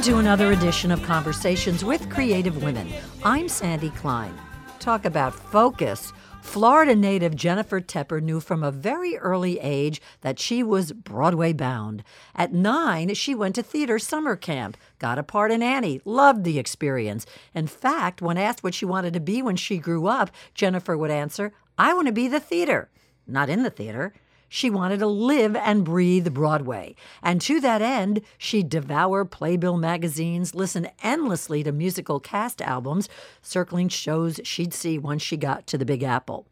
Welcome to another edition of Conversations with Creative Women. I'm Sandy Klein. Talk about focus. Florida native Jennifer Tepper knew from a very early age that she was Broadway bound. At nine, she went to theater summer camp, got a part in Annie, loved the experience. In fact, when asked what she wanted to be when she grew up, Jennifer would answer, I want to be the theater. Not in the theater. She wanted to live and breathe Broadway. And to that end, she'd devour Playbill magazines, listen endlessly to musical cast albums, circling shows she'd see once she got to the Big Apple.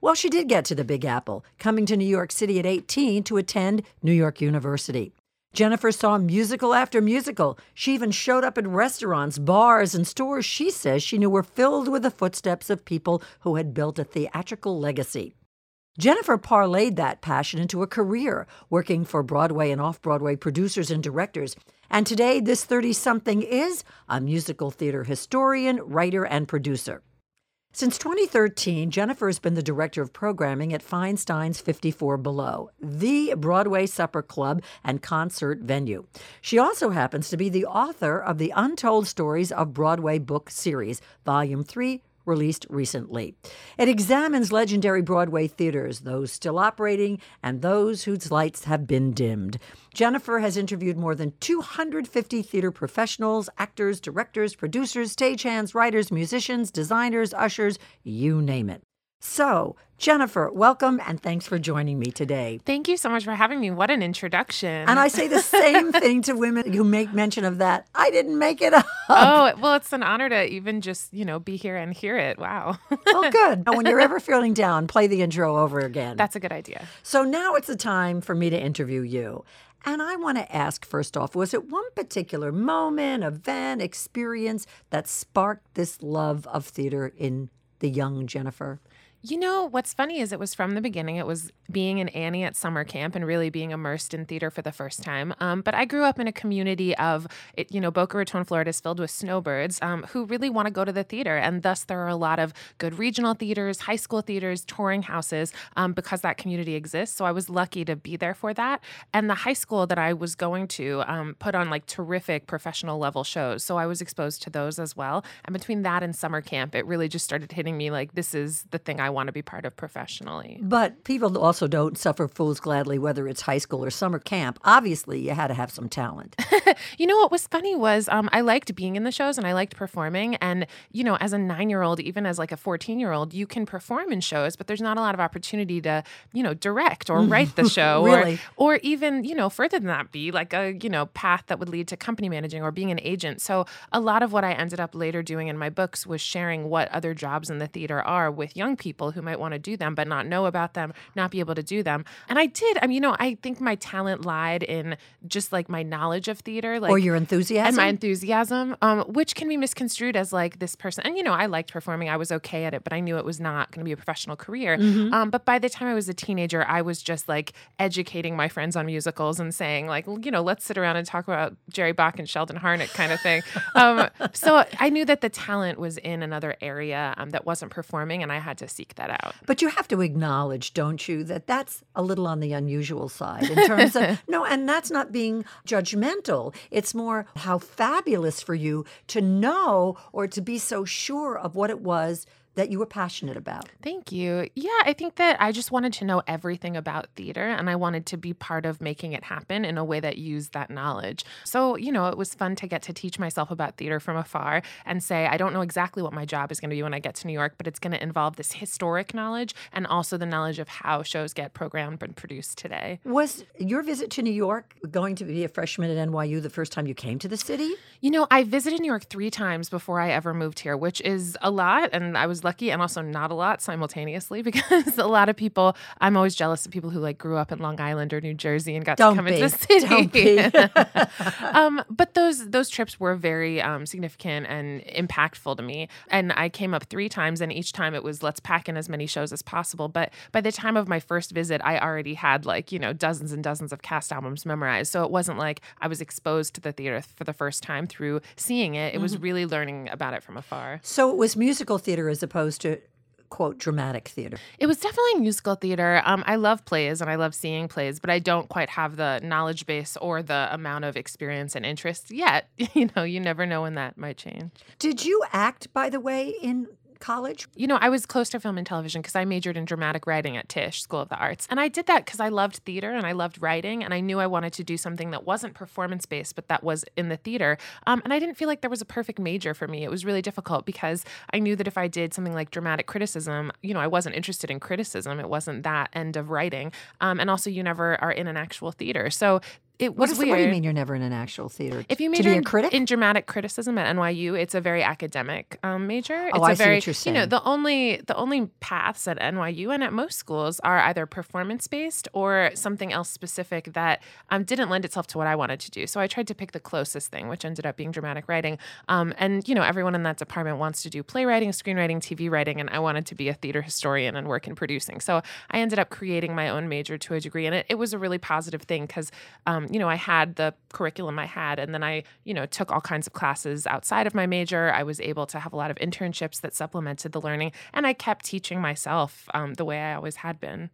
Well, she did get to the Big Apple, coming to New York City at 18 to attend New York University. Jennifer saw musical after musical. She even showed up at restaurants, bars, and stores she says she knew were filled with the footsteps of people who had built a theatrical legacy. Jennifer parlayed that passion into a career, working for Broadway and off Broadway producers and directors. And today, this 30 something is a musical theater historian, writer, and producer. Since 2013, Jennifer has been the director of programming at Feinstein's 54 Below, the Broadway supper club and concert venue. She also happens to be the author of the Untold Stories of Broadway book series, Volume 3, released recently. It examines legendary Broadway theaters, those still operating and those whose lights have been dimmed. Jennifer has interviewed more than 250 theater professionals, actors, directors, producers, stagehands, writers, musicians, designers, ushers, you name it. So, Jennifer, welcome and thanks for joining me today. Thank you so much for having me. What an introduction. And I say the same thing to women who make mention of that. I didn't make it up. Oh, well, it's an honor to even just, you know, be here and hear it. Wow. well, oh, good. Now, when you're ever feeling down, play the intro over again. That's a good idea. So now it's the time for me to interview you. And I want to ask first off was it one particular moment, event, experience that sparked this love of theater in the young Jennifer? You know, what's funny is it was from the beginning. It was being an Annie at summer camp and really being immersed in theater for the first time. Um, but I grew up in a community of, it, you know, Boca Raton, Florida is filled with snowbirds um, who really want to go to the theater. And thus, there are a lot of good regional theaters, high school theaters, touring houses um, because that community exists. So I was lucky to be there for that. And the high school that I was going to um, put on like terrific professional level shows. So I was exposed to those as well. And between that and summer camp, it really just started hitting me like, this is the thing I want to be part of professionally. But people also don't suffer fools gladly, whether it's high school or summer camp. Obviously, you had to have some talent. you know what was funny was um, I liked being in the shows and I liked performing. And you know, as a nine-year-old, even as like a fourteen-year-old, you can perform in shows, but there's not a lot of opportunity to you know direct or write the show, really? or or even you know further than that, be like a you know path that would lead to company managing or being an agent. So a lot of what I ended up later doing in my books was sharing what other jobs in the theater are with young people who might want to do them but not know about them, not be able to do them. And I did. I mean, you know, I think my talent lied in just like my knowledge of theater, like or your enthusiasm, and my enthusiasm, um, which can be misconstrued as like this person. And you know, I liked performing. I was okay at it, but I knew it was not going to be a professional career. Mm-hmm. Um, but by the time I was a teenager, I was just like educating my friends on musicals and saying like, you know, let's sit around and talk about Jerry Bock and Sheldon Harnick kind of thing. um, so I knew that the talent was in another area um, that wasn't performing, and I had to seek that out. But you have to acknowledge, don't you, that that's a little on the unusual side in terms of no, and that's not being judgmental. It's more how fabulous for you to know or to be so sure of what it was that you were passionate about. Thank you. Yeah, I think that I just wanted to know everything about theater and I wanted to be part of making it happen in a way that used that knowledge. So, you know, it was fun to get to teach myself about theater from afar and say, I don't know exactly what my job is going to be when I get to New York, but it's going to involve this historic knowledge and also the knowledge of how shows get programmed and produced today. Was your visit to New York going to be a freshman at NYU the first time you came to the city? You know, I visited New York three times before I ever moved here, which is a lot. And I was lucky and also not a lot simultaneously because a lot of people, I'm always jealous of people who like grew up in Long Island or New Jersey and got Don't to come be. into the city. Don't be. um, but those those trips were very um, significant and impactful to me. And I came up three times, and each time it was let's pack in as many shows as possible. But by the time of my first visit, I already had like you know dozens and dozens of cast albums memorized. So it wasn't like I was exposed to the theater for the first time through seeing it. It was really learning about it from afar. So it was musical theater as opposed to quote dramatic theater? It was definitely musical theater. Um, I love plays and I love seeing plays, but I don't quite have the knowledge base or the amount of experience and interest yet. you know, you never know when that might change. Did you act, by the way, in college? You know, I was close to film and television because I majored in dramatic writing at Tisch School of the Arts. And I did that because I loved theater and I loved writing. And I knew I wanted to do something that wasn't performance based, but that was in the theater. Um, and I didn't feel like there was a perfect major for me. It was really difficult because I knew that if I did something like dramatic criticism, you know, I wasn't interested in criticism. It wasn't that end of writing. Um, and also, you never are in an actual theater. So it was what, weird. what do you mean you're never in an actual theater? If you major major to be a in, critic? in dramatic criticism at NYU, it's a very academic um, major. It's Oh, a I see very, what you're You know, the only the only paths at NYU and at most schools are either performance based or something else specific that um, didn't lend itself to what I wanted to do. So I tried to pick the closest thing, which ended up being dramatic writing. Um, and you know, everyone in that department wants to do playwriting, screenwriting, TV writing, and I wanted to be a theater historian and work in producing. So I ended up creating my own major to a degree, and it, it was a really positive thing because you know I had the curriculum I had, and then I you know took all kinds of classes outside of my major. I was able to have a lot of internships that supplemented the learning, and I kept teaching myself um, the way I always had been.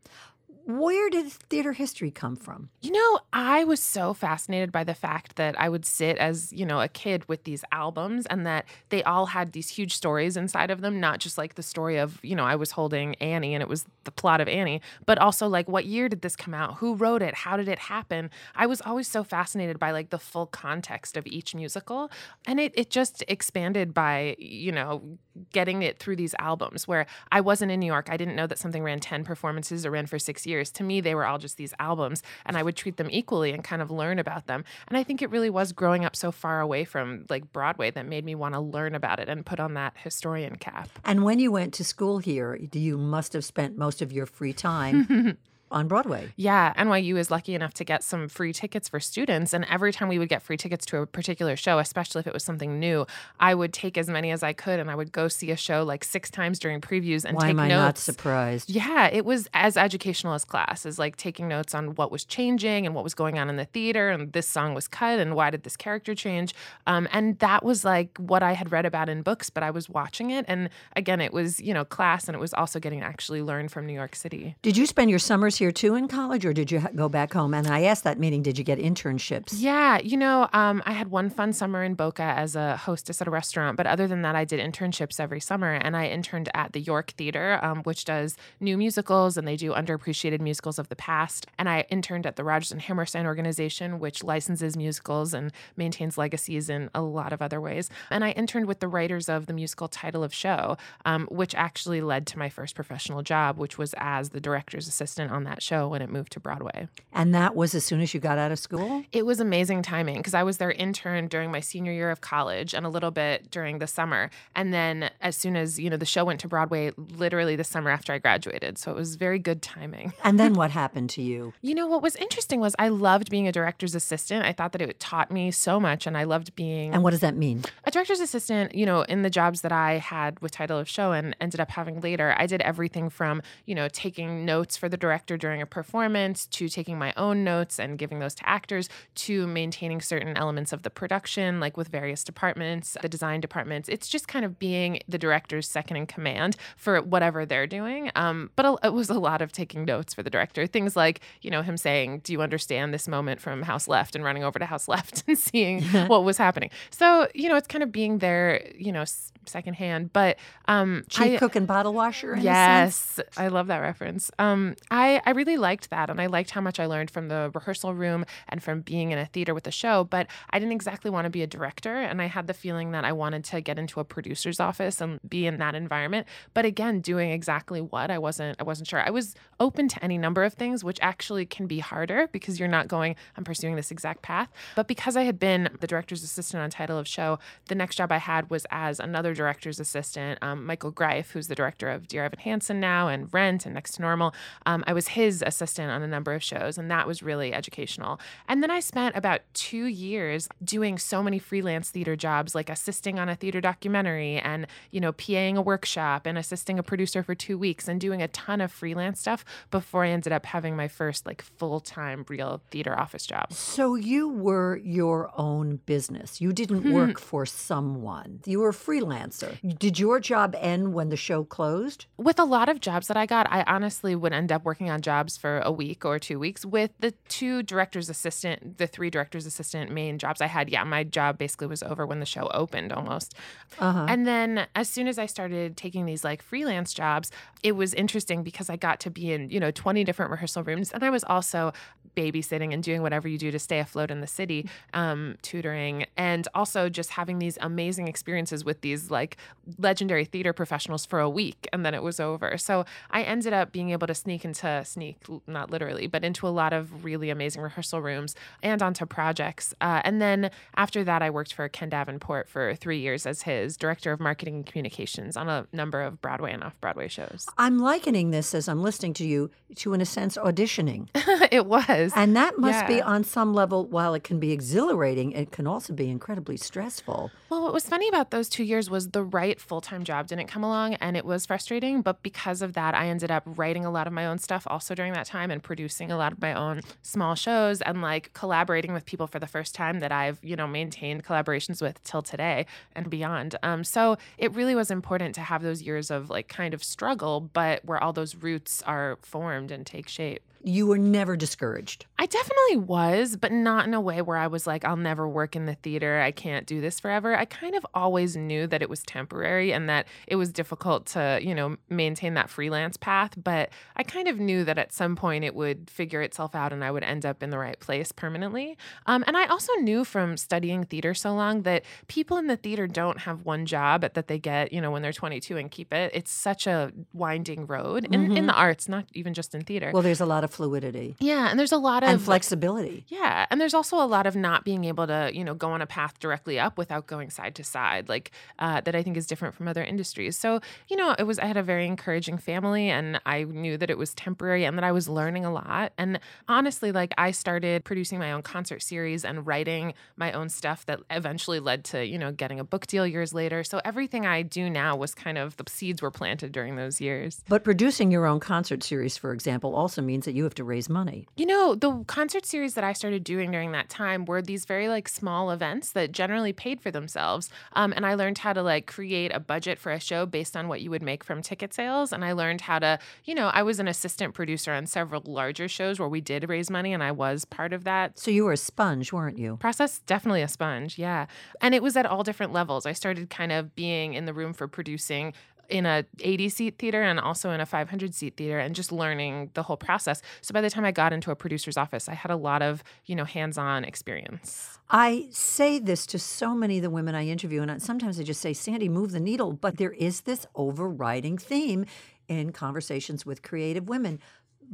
Where did theater history come from? You know, I was so fascinated by the fact that I would sit as, you know, a kid with these albums and that they all had these huge stories inside of them, not just like the story of, you know, I was holding Annie and it was the plot of Annie, but also like what year did this come out? Who wrote it? How did it happen? I was always so fascinated by like the full context of each musical. And it, it just expanded by, you know, getting it through these albums where I wasn't in New York. I didn't know that something ran 10 performances or ran for six years. To me, they were all just these albums, and I would treat them equally and kind of learn about them. And I think it really was growing up so far away from like Broadway that made me want to learn about it and put on that historian cap. And when you went to school here, you must have spent most of your free time on Broadway. Yeah, NYU is lucky enough to get some free tickets for students. And every time we would get free tickets to a particular show, especially if it was something new, I would take as many as I could and I would go see a show like six times during previews and Why take am I notes. not surprised? Yeah, it was as educational as class, is like taking notes on what was changing and what was going on in the theater, and this song was cut, and why did this character change? Um, and that was like what I had read about in books, but I was watching it, and again, it was you know class, and it was also getting to actually learn from New York City. Did you spend your summers here too in college, or did you go back home? And I asked that meaning, did you get internships? Yeah, you know, um, I had one fun summer in Boca as a hostess at a restaurant, but other than that, I did internships every summer, and I interned at the York Theater, um, which does new musicals and they do underappreciated musicals of the past. And I interned at the Rodgers and Hammerstein organization, which licenses musicals and maintains legacies in a lot of other ways. And I interned with the writers of the musical title of show, um, which actually led to my first professional job, which was as the director's assistant on that show when it moved to Broadway. And that was as soon as you got out of school? It was amazing timing because I was their intern during my senior year of college and a little bit during the summer. And then as soon as, you know, the show went to Broadway literally the summer after I graduated. So it was very good timing. And then what happened to you? You know, what was interesting was I loved being a director's assistant. I thought that it taught me so much and I loved being And what does that mean? a director's assistant, you know, in the jobs that I had with title of show and ended up having later, I did everything from, you know, taking notes for the director during a performance to taking my own notes and giving those to actors to maintaining certain elements of the production, like with various departments, the design departments. It's just kind of being the director's second in command for whatever they're doing. Um, but it was a lot of taking notes for the director. Things like, you know, him saying, Do you understand this moment from House Left and running over to House Left and seeing what was happening? So, you know, it's kind of being there, you know, secondhand. But um, Chief I- cook and bottle washer? In a sense? Yes, I love that reference. Um, I I really liked that, and I liked how much I learned from the rehearsal room and from being in a theater with the show. But I didn't exactly want to be a director, and I had the feeling that I wanted to get into a producer's office and be in that environment. But again, doing exactly what I wasn't I wasn't sure. I was open to any number of things, which actually can be harder because you're not going. I'm pursuing this exact path. But because I had been the director's assistant on title of show, the next job I had was as another director's assistant, um, Michael Greif, who's the director of Dear Evan Hansen now and Rent and Next to Normal. Um, I was his assistant on a number of shows, and that was really educational. And then I spent about two years doing so many freelance theater jobs, like assisting on a theater documentary and, you know, PAing a workshop and assisting a producer for two weeks and doing a ton of freelance stuff before I ended up having my first like full time real theater office job. So you were your own business. You didn't hmm. work for someone. You were freelance. freelancer. Did your job end when the show closed? With a lot of jobs that I got, I honestly would end up working on jobs for a week or two weeks. With the two director's assistant, the three director's assistant main jobs I had, yeah, my job basically was over when the show opened almost. Uh-huh. And then as soon as I started taking these like freelance jobs, it was interesting because I got to be in, you know, 20 different rehearsal rooms. And I was also babysitting and doing whatever you do to stay afloat in the city, um, tutoring, and also just having these amazing experiences with these like legendary theater professionals for a week. And then it was over. So I ended up being able to sneak into, sneak, not literally, but into a lot of really amazing rehearsal rooms and onto projects. Uh, and then after that, I worked for Ken Davenport for three years as his director of marketing and communications on a number of Broadway and off Broadway shows. I'm likening this as I'm listening to you to, in a sense, auditioning. it was. And that must yeah. be on some level, while it can be exhilarating, it can also be incredibly stressful. Well, what was funny about those two years was the right full time job didn't come along and it was frustrating. But because of that, I ended up writing a lot of my own stuff also during that time and producing a lot of my own small shows and like collaborating with people for the first time that I've, you know, maintained collaborations with till today and beyond. Um, so it really was important to have those years of like kind of struggle, but where all those roots are formed and take shape you were never discouraged. I definitely was, but not in a way where I was like, I'll never work in the theater. I can't do this forever. I kind of always knew that it was temporary and that it was difficult to, you know, maintain that freelance path. But I kind of knew that at some point it would figure itself out and I would end up in the right place permanently. Um, and I also knew from studying theater so long that people in the theater don't have one job that they get, you know, when they're 22 and keep it. It's such a winding road mm-hmm. in the arts, not even just in theater. Well, there's a lot of fluidity. Yeah, and there's a lot of and flexibility. Yeah, and there's also a lot of not being able to, you know, go on a path directly up without going side to side, like uh, that. I think is different from other industries. So, you know, it was I had a very encouraging family, and I knew that it was temporary and that I was learning a lot. And honestly, like I started producing my own concert series and writing my own stuff that eventually led to, you know, getting a book deal years later. So everything I do now was kind of the seeds were planted during those years. But producing your own concert series, for example, also means that you have to raise money. You know, the concert series that I started doing during that time were these very like small events that generally paid for themselves. Um, and I learned how to like create a budget for a show based on what you would make from ticket sales. And I learned how to, you know, I was an assistant producer on several larger shows where we did raise money and I was part of that. So you were a sponge, weren't you? Process, definitely a sponge, yeah. And it was at all different levels. I started kind of being in the room for producing in a 80 seat theater and also in a 500 seat theater and just learning the whole process. So by the time I got into a producer's office, I had a lot of, you know, hands-on experience. I say this to so many of the women I interview and sometimes I just say, "Sandy, move the needle," but there is this overriding theme in conversations with creative women.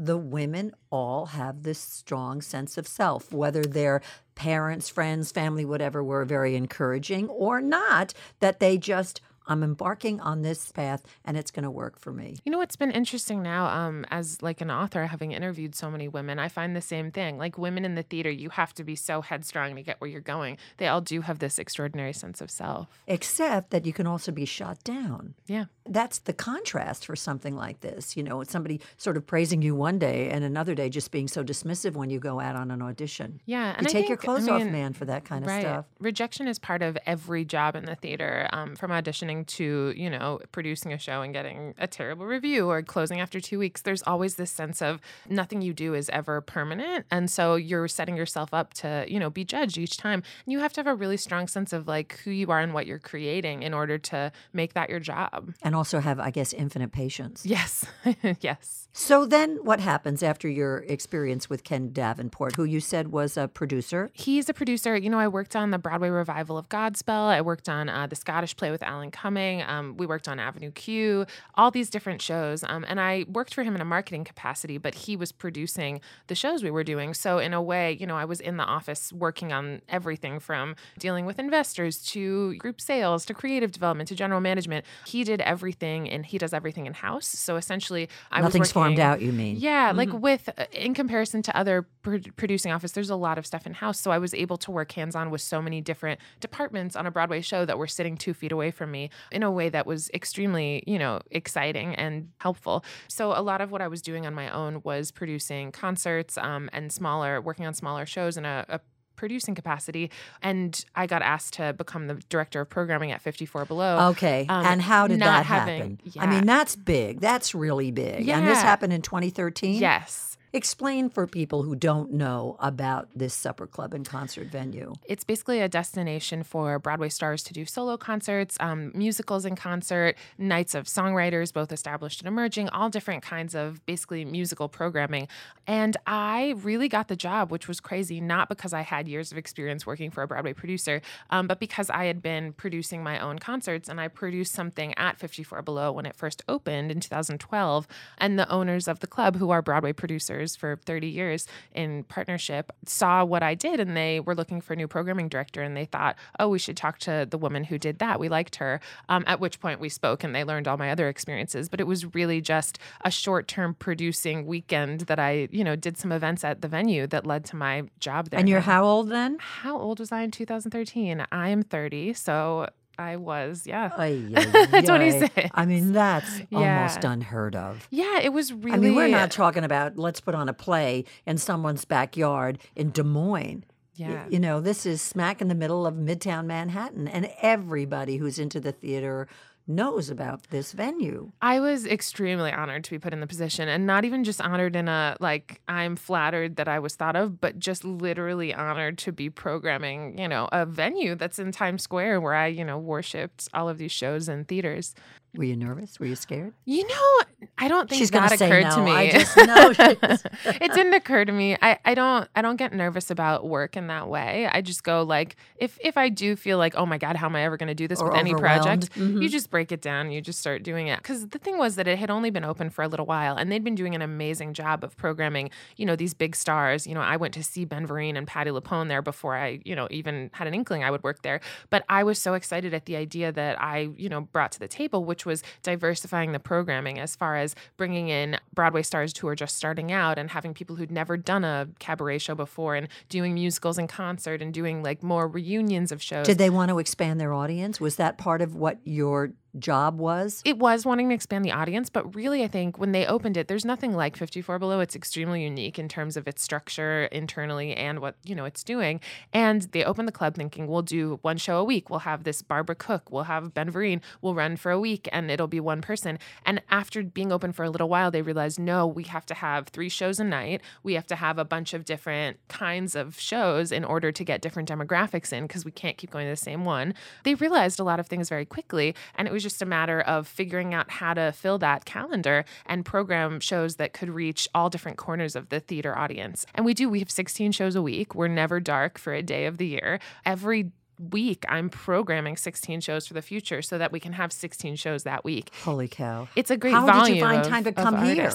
The women all have this strong sense of self, whether they're parents, friends, family, whatever, were very encouraging or not, that they just I'm embarking on this path and it's going to work for me. You know what's been interesting now um, as like an author having interviewed so many women, I find the same thing. Like women in the theater, you have to be so headstrong to get where you're going. They all do have this extraordinary sense of self. Except that you can also be shot down. Yeah. That's the contrast for something like this. You know, somebody sort of praising you one day and another day just being so dismissive when you go out on an audition. Yeah. And you take think, your clothes I mean, off, man, for that kind of right. stuff. Rejection is part of every job in the theater, um, from auditioning to, you know, producing a show and getting a terrible review or closing after two weeks, there's always this sense of nothing you do is ever permanent. And so you're setting yourself up to, you know, be judged each time. And you have to have a really strong sense of like who you are and what you're creating in order to make that your job. And also have, I guess, infinite patience. Yes. yes. So then what happens after your experience with Ken Davenport, who you said was a producer? He's a producer. You know, I worked on the Broadway revival of Godspell. I worked on uh, the Scottish play with Alan Cumming. Um, we worked on Avenue Q, all these different shows. Um, and I worked for him in a marketing capacity, but he was producing the shows we were doing. So in a way, you know, I was in the office working on everything from dealing with investors to group sales to creative development to general management. He did everything and he does everything in house. So essentially, I Nothing's was working farmed out, you mean? Yeah, mm-hmm. like with uh, in comparison to other pr- producing office, there's a lot of stuff in house. So I was able to work hands on with so many different departments on a Broadway show that were sitting two feet away from me in a way that was extremely, you know, exciting and helpful. So a lot of what I was doing on my own was producing concerts um, and smaller, working on smaller shows in a, a producing capacity. And I got asked to become the director of programming at 54 Below. Okay. Um, and how did that having, happen? Yeah. I mean, that's big. That's really big. Yeah. And this happened in 2013? Yes. Explain for people who don't know about this supper club and concert venue. It's basically a destination for Broadway stars to do solo concerts, um, musicals in concert, nights of songwriters, both established and emerging, all different kinds of basically musical programming. And I really got the job, which was crazy, not because I had years of experience working for a Broadway producer, um, but because I had been producing my own concerts and I produced something at 54 Below when it first opened in 2012. And the owners of the club, who are Broadway producers, for 30 years in partnership saw what I did and they were looking for a new programming director and they thought, oh, we should talk to the woman who did that. We liked her. Um, at which point we spoke and they learned all my other experiences. But it was really just a short term producing weekend that I, you know, did some events at the venue that led to my job there. And you're how old then? How old was I in 2013? I am 30. So I was, yeah. Ay, ay, ay. 26. I mean, that's Yeah. almost unheard of. Yeah, it was really. I mean, we're not talking about let's put on a play in someone's backyard in Des Moines. Yeah. You know, this is smack in the middle of Midtown Manhattan, and everybody who's into the theater knows about this venue. I was extremely honored to be put in the position and not even just honored in a like I'm flattered that I was thought of, but just literally honored to be programming, you know, a venue that's in Times Square where I, you know, worshipped all of these shows and theaters. Were you nervous? Were you scared? You know, I don't think She's that occurred no. to me. I just know it didn't occur to me. I, I don't I don't get nervous about work in that way. I just go like if if I do feel like, oh my God, how am I ever gonna do this Or with any project? Mhm. You just break it down, you just start doing it. Because the thing was that it had only been open for a little while and they'd been doing an amazing job of programming, you know, these big stars. You know, I went to see Ben Vereen and Patti LuPone there before I, you know, even had an inkling I would work there. But I was so excited at the idea that I, you know, brought to the table, which was diversifying the programming as far as bringing in Broadway stars who are just starting out and having people who'd never done a cabaret show before and doing musicals and concert and doing like more reunions of shows. Did they want to expand their audience? Was that part of what your job was? it was wanting to expand the audience, but really, I think when they opened it, there's nothing like 54 Below. It's extremely unique in terms of its structure internally and what you know it's doing. And they opened the club thinking we'll do one show a week. We'll have this Barbara Cook. We'll have Ben Vereen. We'll run for a week, and it'll be one person. And after being open for a little while, they realized no, we have to have three shows a night. We have to have a bunch of different kinds of shows in order to get different demographics in because we can't keep going to the same one. They realized a lot of things very quickly, and it was just a matter of figuring out how to fill that calendar and program shows that could reach all different corners of the theater audience. And we do, we have 16 shows a week. We're never dark for a day of the year. Every week, I'm programming 16 shows for the future so that we can have 16 shows that week. Holy cow. It's a great How did you volume. find of- time to come here?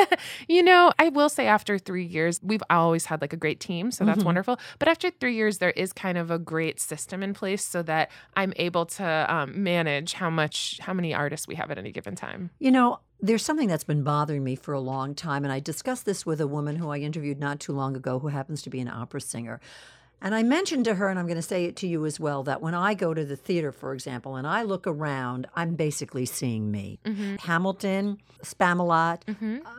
you know, I will say after three years, we've always had like a great team, so Mm-hmm. that's wonderful. But after three years, there is kind of a great system in place so that I'm able to um, manage how much, how many artists we have at any given time. You know, there's something that's been bothering me for a long time, and I discussed this with a woman who I interviewed not too long ago who happens to be an opera singer. And I mentioned to her, and I'm going to say it to you as well, that when I go to the theater, for example, and I look around, I'm basically seeing me. Hamilton, Spamalot,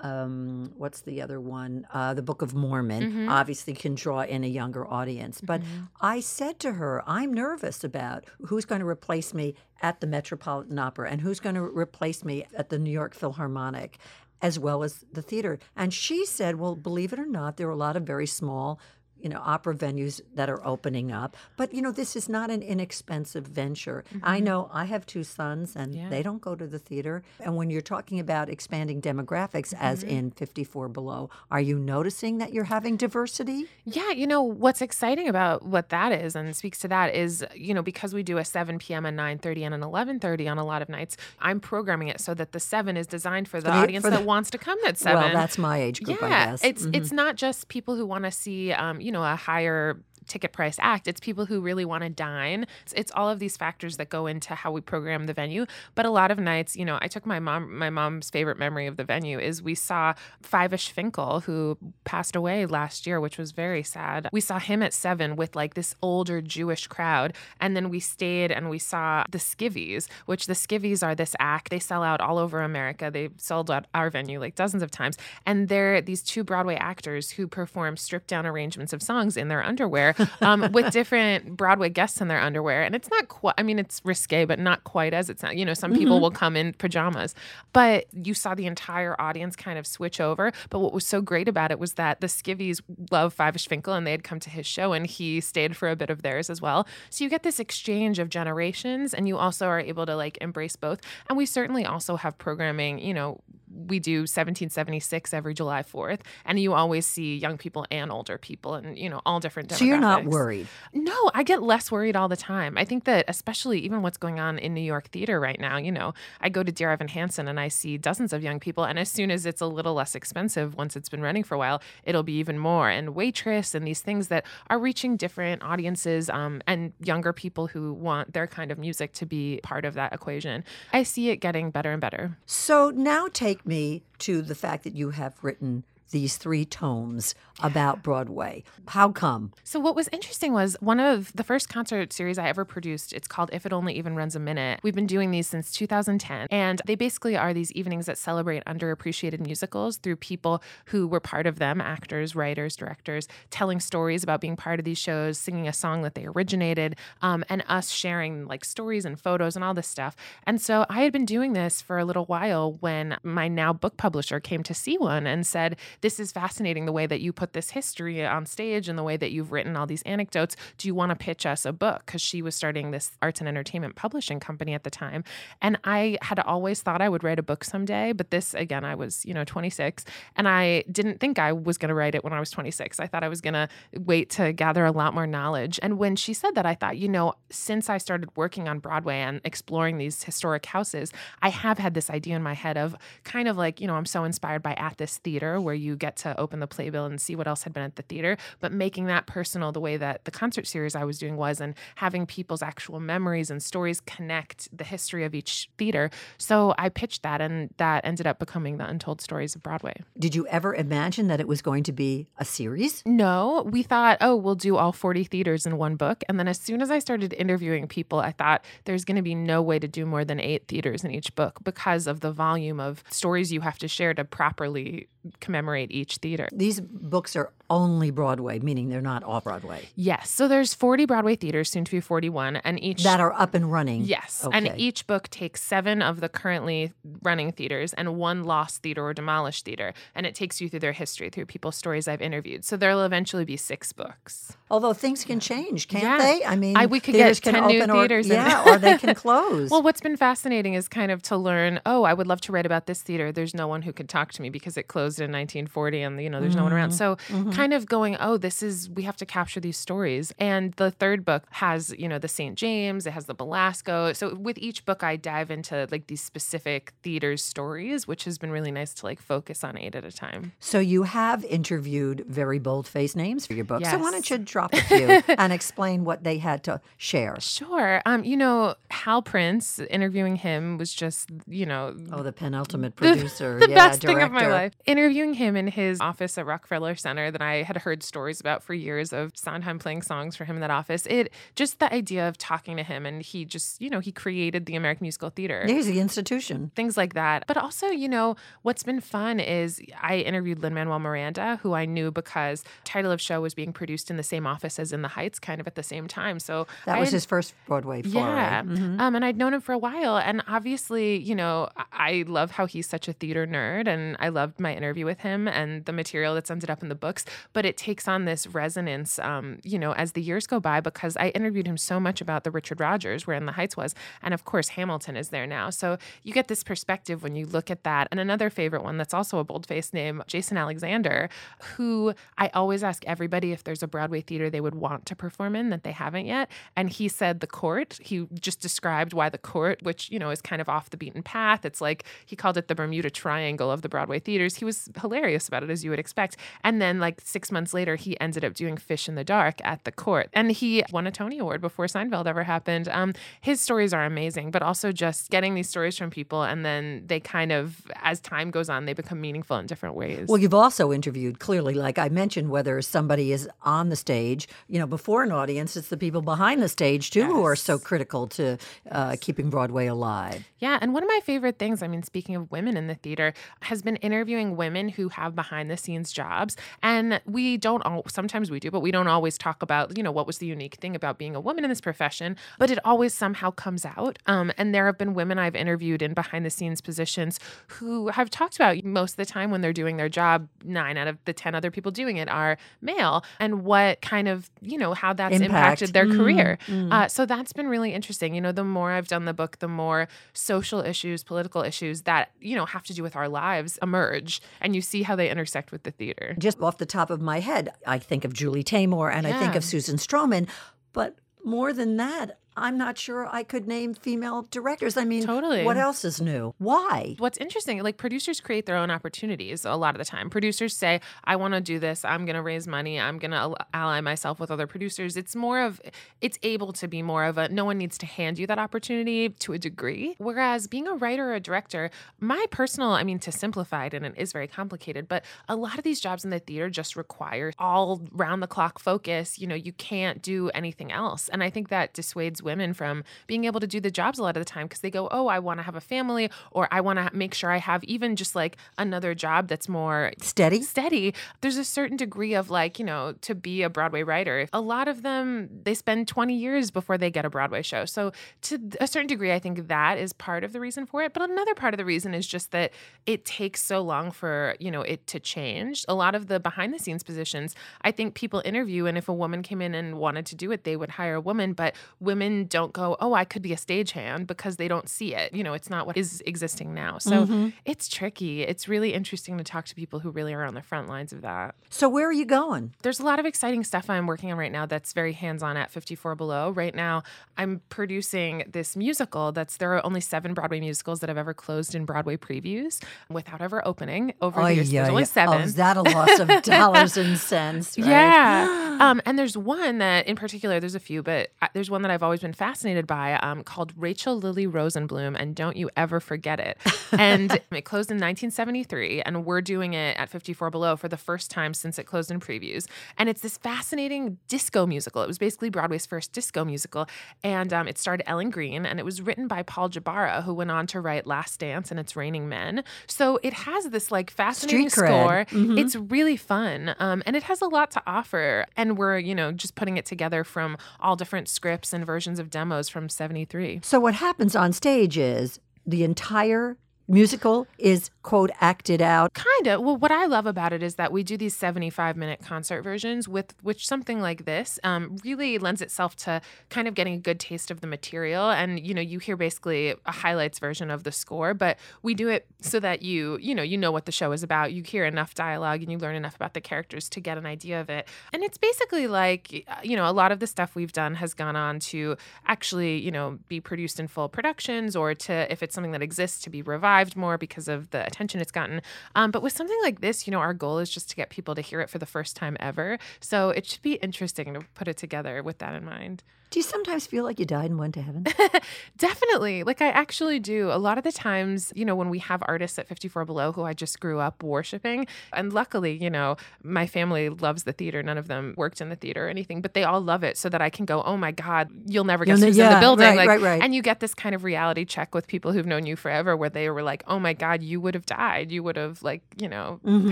um, what's the other one? Uh, the Book of Mormon, obviously can draw in a younger audience. But I said to her, I'm nervous about who's going to replace me at the Metropolitan Opera and who's going to replace me at the New York Philharmonic. As well as the theater. And she said, Well, believe it or not, there are a lot of very small you know opera venues that are opening up but you know this is not an inexpensive venture i know i have two sons and Yeah. they don't go to the theater and when you're talking about expanding demographics as in 54 below are you noticing that you're having diversity Yeah, you know what's exciting about what that is and speaks to that is you know because we do a 7 p.m. and 9:30 and an 11:30 on a lot of nights, I'm programming it so that the 7 is designed for the the- audience for the- that wants to come at 7. well that's my age group i yeah, guess it's Mhm. it's not just people who want to see um, you know a higher ticket price act. It's people who really want to dine. It's, it's all of these factors that go into how we program the venue. But a lot of nights, you know, I took my mom. My mom's favorite memory of the venue is we saw Fyvush Finkel, who passed away last year, which was very sad. We saw him at seven with like this older Jewish crowd, and then we stayed and we saw the Skivvies, which the Skivvies are this act. They sell out all over America. They sold out our venue like dozens of times, and they're these two Broadway actors who perform stripped down arrangements of songs in their underwear um, with different Broadway guests in their underwear. And it's not quite, I mean, it's risque, but not quite as it's not. You know, some people mm-hmm. will come in pajamas, but you saw the entire audience kind of switch over. But what was so great about it was that the skivvies love Five Finkel and they had come to his show and he stayed for a bit of theirs as well. So you get this exchange of generations and you also are able to like embrace both. And we certainly also have programming, you know, we do 1776 every July 4th, and you always see young people and older people, and you know all different. Demographics. So you're not worried? No, I get less worried all the time. I think that especially even what's going on in New York theater right now. You know, I go to Dear Evan Hansen and I see dozens of young people, and as soon as it's a little less expensive, once it's been running for a while, it'll be even more. And waitress and these things that are reaching different audiences um, and younger people who want their kind of music to be part of that equation. I see it getting better and better. So now take take me to the fact that you have written these three tomes about Broadway. How come? So, what was interesting was one of the first concert series I ever produced. It's called If It Only Even Runs a Minute. We've been doing these since 2010. And they basically are these evenings that celebrate underappreciated musicals through people who were part of them actors, writers, directors, telling stories about being part of these shows, singing a song that they originated, um, and us sharing like stories and photos and all this stuff. And so, I had been doing this for a little while when my now book publisher came to see one and said, This is fascinating the way that you put this history on stage and the way that you've written all these anecdotes. Do you want to pitch us a book? Because she was starting this arts and entertainment publishing company at the time. And I had always thought I would write a book someday. But this, again, I was, you know, 26 and I didn't think I was going to write it when I was 26. I thought I was going to wait to gather a lot more knowledge. And when she said that, I thought, you know, since I started working on Broadway and exploring these historic houses, I have had this idea in my head of kind of like, you know, I'm so inspired by At This Theater, where you get to open the playbill and see what else had been at the theater, but making that personal the way that the concert series I was doing was, and having people's actual memories and stories connect the history of each theater. So I pitched that, and that ended up becoming the Untold Stories of Broadway. Did you ever imagine that it was going to be a series? No, we thought, oh, we'll do all 40 theaters in one book. And then as soon as I started interviewing people, I thought there's going to be no way to do more than eight theaters in each book because of the volume of stories you have to share to properly commemorate each theater. These books are only Broadway, meaning they're not off Broadway. Yes. So there's 40 Broadway theaters, soon to be 41, and each that are up and running. Yes. Okay. And each book takes seven of the currently running theaters and one lost theater or demolished theater, and it takes you through their history, through people's stories I've interviewed. So there'll eventually be six books. Although things can change, can't yeah. they? I mean, I, we could get 10 new or, theaters. Yeah, or they can close. well, what's been fascinating is kind of to learn, oh, I would love to write about this theater. There's no one who could talk to me because it closed in 1940 and, you know, there's mm-hmm. no one around. Mm-hmm. So mm-hmm. Kind of going, oh, this is, we have to capture these stories. And the third book has, you know, the St. James, it has the Belasco. So with each book, I dive into like these specific theaters stories, which has been really nice to like focus on eight at a time. So you have interviewed very bold face names for your book. Yes. So why don't you drop a few and explain what they had to share? Sure. Um, you know, Hal Prince, interviewing him was just, you know, oh, the penultimate producer, the, yeah, best director. thing of my life. Interviewing him in his office at Rockefeller Center that I had heard stories about for years of Sondheim playing songs for him in that office. It just the idea of talking to him and he just, you know, he created the American Musical Theater. He's the institution. Things like that. But also, you know, what's been fun is I interviewed Lin Manuel Miranda, who I knew because title of show was being produced in the same office as In the Heights, kind of at the same time. So that was his first Broadway foray. Yeah. Mm-hmm. Um, and I'd known him for a while. And obviously, you know, I love how he's such a theater nerd and I loved my interview with him and the material that's ended up in the books. But it takes on this resonance, um, you know, as the years go by because I interviewed him so much about the Richard Rodgers, where In the Heights was, and of course Hamilton is there now. So you get this perspective when you look at that. And another favorite one that's also a bold-faced name, Jason Alexander, who I always ask everybody if there's a Broadway theater they would want to perform in that they haven't yet, and he said the Cort. He just described why the Cort, which you know is kind of off the beaten path. It's like he called it the Bermuda Triangle of the Broadway theaters. He was hilarious about it, as you would expect. And then like six months later, he ended up doing Fish in the Dark at the Cort. And he won a Tony Award before Seinfeld ever happened. Um, his stories are amazing, but also just getting these stories from people and then they kind of, as time goes on, they become meaningful in different ways. Well, you've also interviewed clearly, like I mentioned, whether somebody is on the stage, you know, before an audience, it's the people behind the stage too yes. who are so critical to uh, keeping Broadway alive. Yeah. And one of my favorite things, I mean, speaking of women in the theater, has been interviewing women who have behind the scenes jobs. And and we don't all sometimes we do but we don't always talk about you know what was the unique thing about being a woman in this profession but it always somehow comes out. Um, and there have been women i've interviewed in behind the scenes positions who have talked about most of the time when they're doing their job nine out of the ten other people doing it are male and what kind of you know how that's Impact. impacted their Mm, career. Mm. uh, so that's been really interesting. You know the more i've done the book the more social issues political issues that you know have to do with our lives emerge and you see how they intersect with the theater. Just off the top of my head, I think of Julie Taymor and I think of Susan Stroman, but more than that, I'm not sure I could name female directors. I mean, Totally. what else is new? Why? What's interesting, like producers create their own opportunities a lot of the time. Producers say, I want to do this. I'm going to raise money. I'm going to ally myself with other producers. It's more of, it's able to be more of a, no one needs to hand you that opportunity to a degree. Whereas being a writer or a director, my personal, I mean, to simplify it, and it is very complicated, but a lot of these jobs in the theater just require all round the clock focus. You know, you can't do anything else. And I think that dissuades women from being able to do the jobs a lot of the time because they go, oh, I want to have a family or I want to make sure I have even just like another job that's more Steady? steady. There's a certain degree of like, you know, to be a Broadway writer. A lot of them, they spend 20 years before they get a Broadway show. So to a certain degree, I think that is part of the reason for it. But another part of the reason is just that it takes so long for, you know, it to change. A lot of the behind the scenes positions, I think people interview and if a woman came in and wanted to do it, they would hire a woman, but women don't go, "Oh, I could be a stagehand" because they don't see it. You know, it's not what is existing now. So Mm-hmm. it's tricky. It's really interesting to talk to people who really are on the front lines of that. So, where are you going? There's a lot of exciting stuff I'm working on right now that's very hands on at 54 Below. Right now, I'm producing this musical that's there are only seven Broadway musicals that have ever closed in Broadway previews without ever opening over the Ay, years. There's ay, only seven. Oh, is that a loss of dollars and cents? right? Yeah. um, and there's one that, in particular, there's a few, but uh, there's one that I've always been fascinated by um, called Rachael Lily Rosenbloom, and don't you ever forget it. And it closed in 1973, and we're doing it at 54 Below for the first time since it closed in previews. And it's this fascinating disco musical. It was basically Broadway's first disco musical, and um, it starred Ellen Greene, and it was written by Paul Jabara, who went on to write Last Dance and It's Raining Men. So it has this like fascinating Street score. Mhm. It's really fun, um, and it has a lot to offer. And we're, you know, just putting it together from all different scripts and versions of demos from '73. So, what happens on stage is the entire musical is, quote, acted out. Kind of. Well, what I love about it is that we do these 75 minute concert versions with which something like this um, really lends itself to kind of getting a good taste of the material. And, you know, you hear basically a highlights version of the score, but we do it so that you, you know, you know what the show is about. You hear enough dialogue and you learn enough about the characters to get an idea of it. And it's basically like, uh, you know, a lot of the stuff we've done has gone on to actually, you know, be produced in full productions or to, if it's something that exists, to be revived more because of the attention it's gotten. Um, but with something like this, you know, our goal is just to get people to hear it for the first time ever. So it should be interesting to put it together with that in mind. Do you sometimes feel like you died and went to heaven? Definitely. Like I actually do. A lot of the times, you know, when we have artists at 54 Below who I just grew up worshiping, and luckily, you know, my family loves the theater. None of them worked in the theater or anything, but they all love it so that I can go, oh my God, you'll never guess You'll ne- who's in the building. right, like, right, right. And you get this kind of reality check with people who've known you forever where they were like, oh my God, you would have died. You would have, like, you know, Mhm.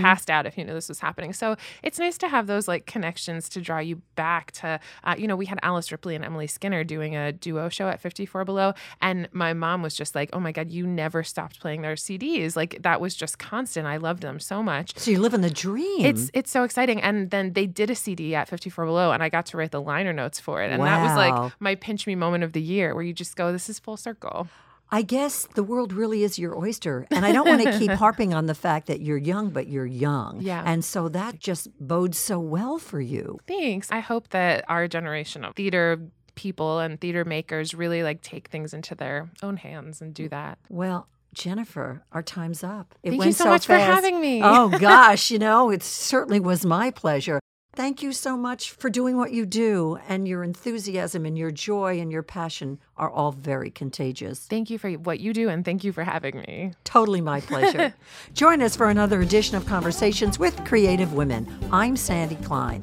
passed out if you knew this was happening. So it's nice to have those like connections to draw you back to, uh, you know, we had Alice Ripley and Emily Skinner doing a duo show at 54 Below. And my mom was just like, oh my God, you never stopped playing their CDs. Like that was just constant. I loved them so much. So you're living the dream. It's it's so exciting. And then they did a CD at 54 Below and I got to write the liner notes for it. And that was like my pinch me moment of the year where you just go, this is full circle. I guess the world really is your oyster. And I don't want to keep harping on the fact that you're young, but you're young. Yeah. And so that just bodes so well for you. Thanks. I hope that our generation of theater people and theater makers really like take things into their own hands and do that. Well, Jennifer, our time's up. It Thank you so, much for having me. Oh, gosh, you know, it certainly was my pleasure. Thank you so much for doing what you do, and your enthusiasm and your joy and your passion are all very contagious. Thank you for what you do and thank you for having me. Totally my pleasure. Join us for another edition of Conversations with Creative Women. I'm Sandy Klein.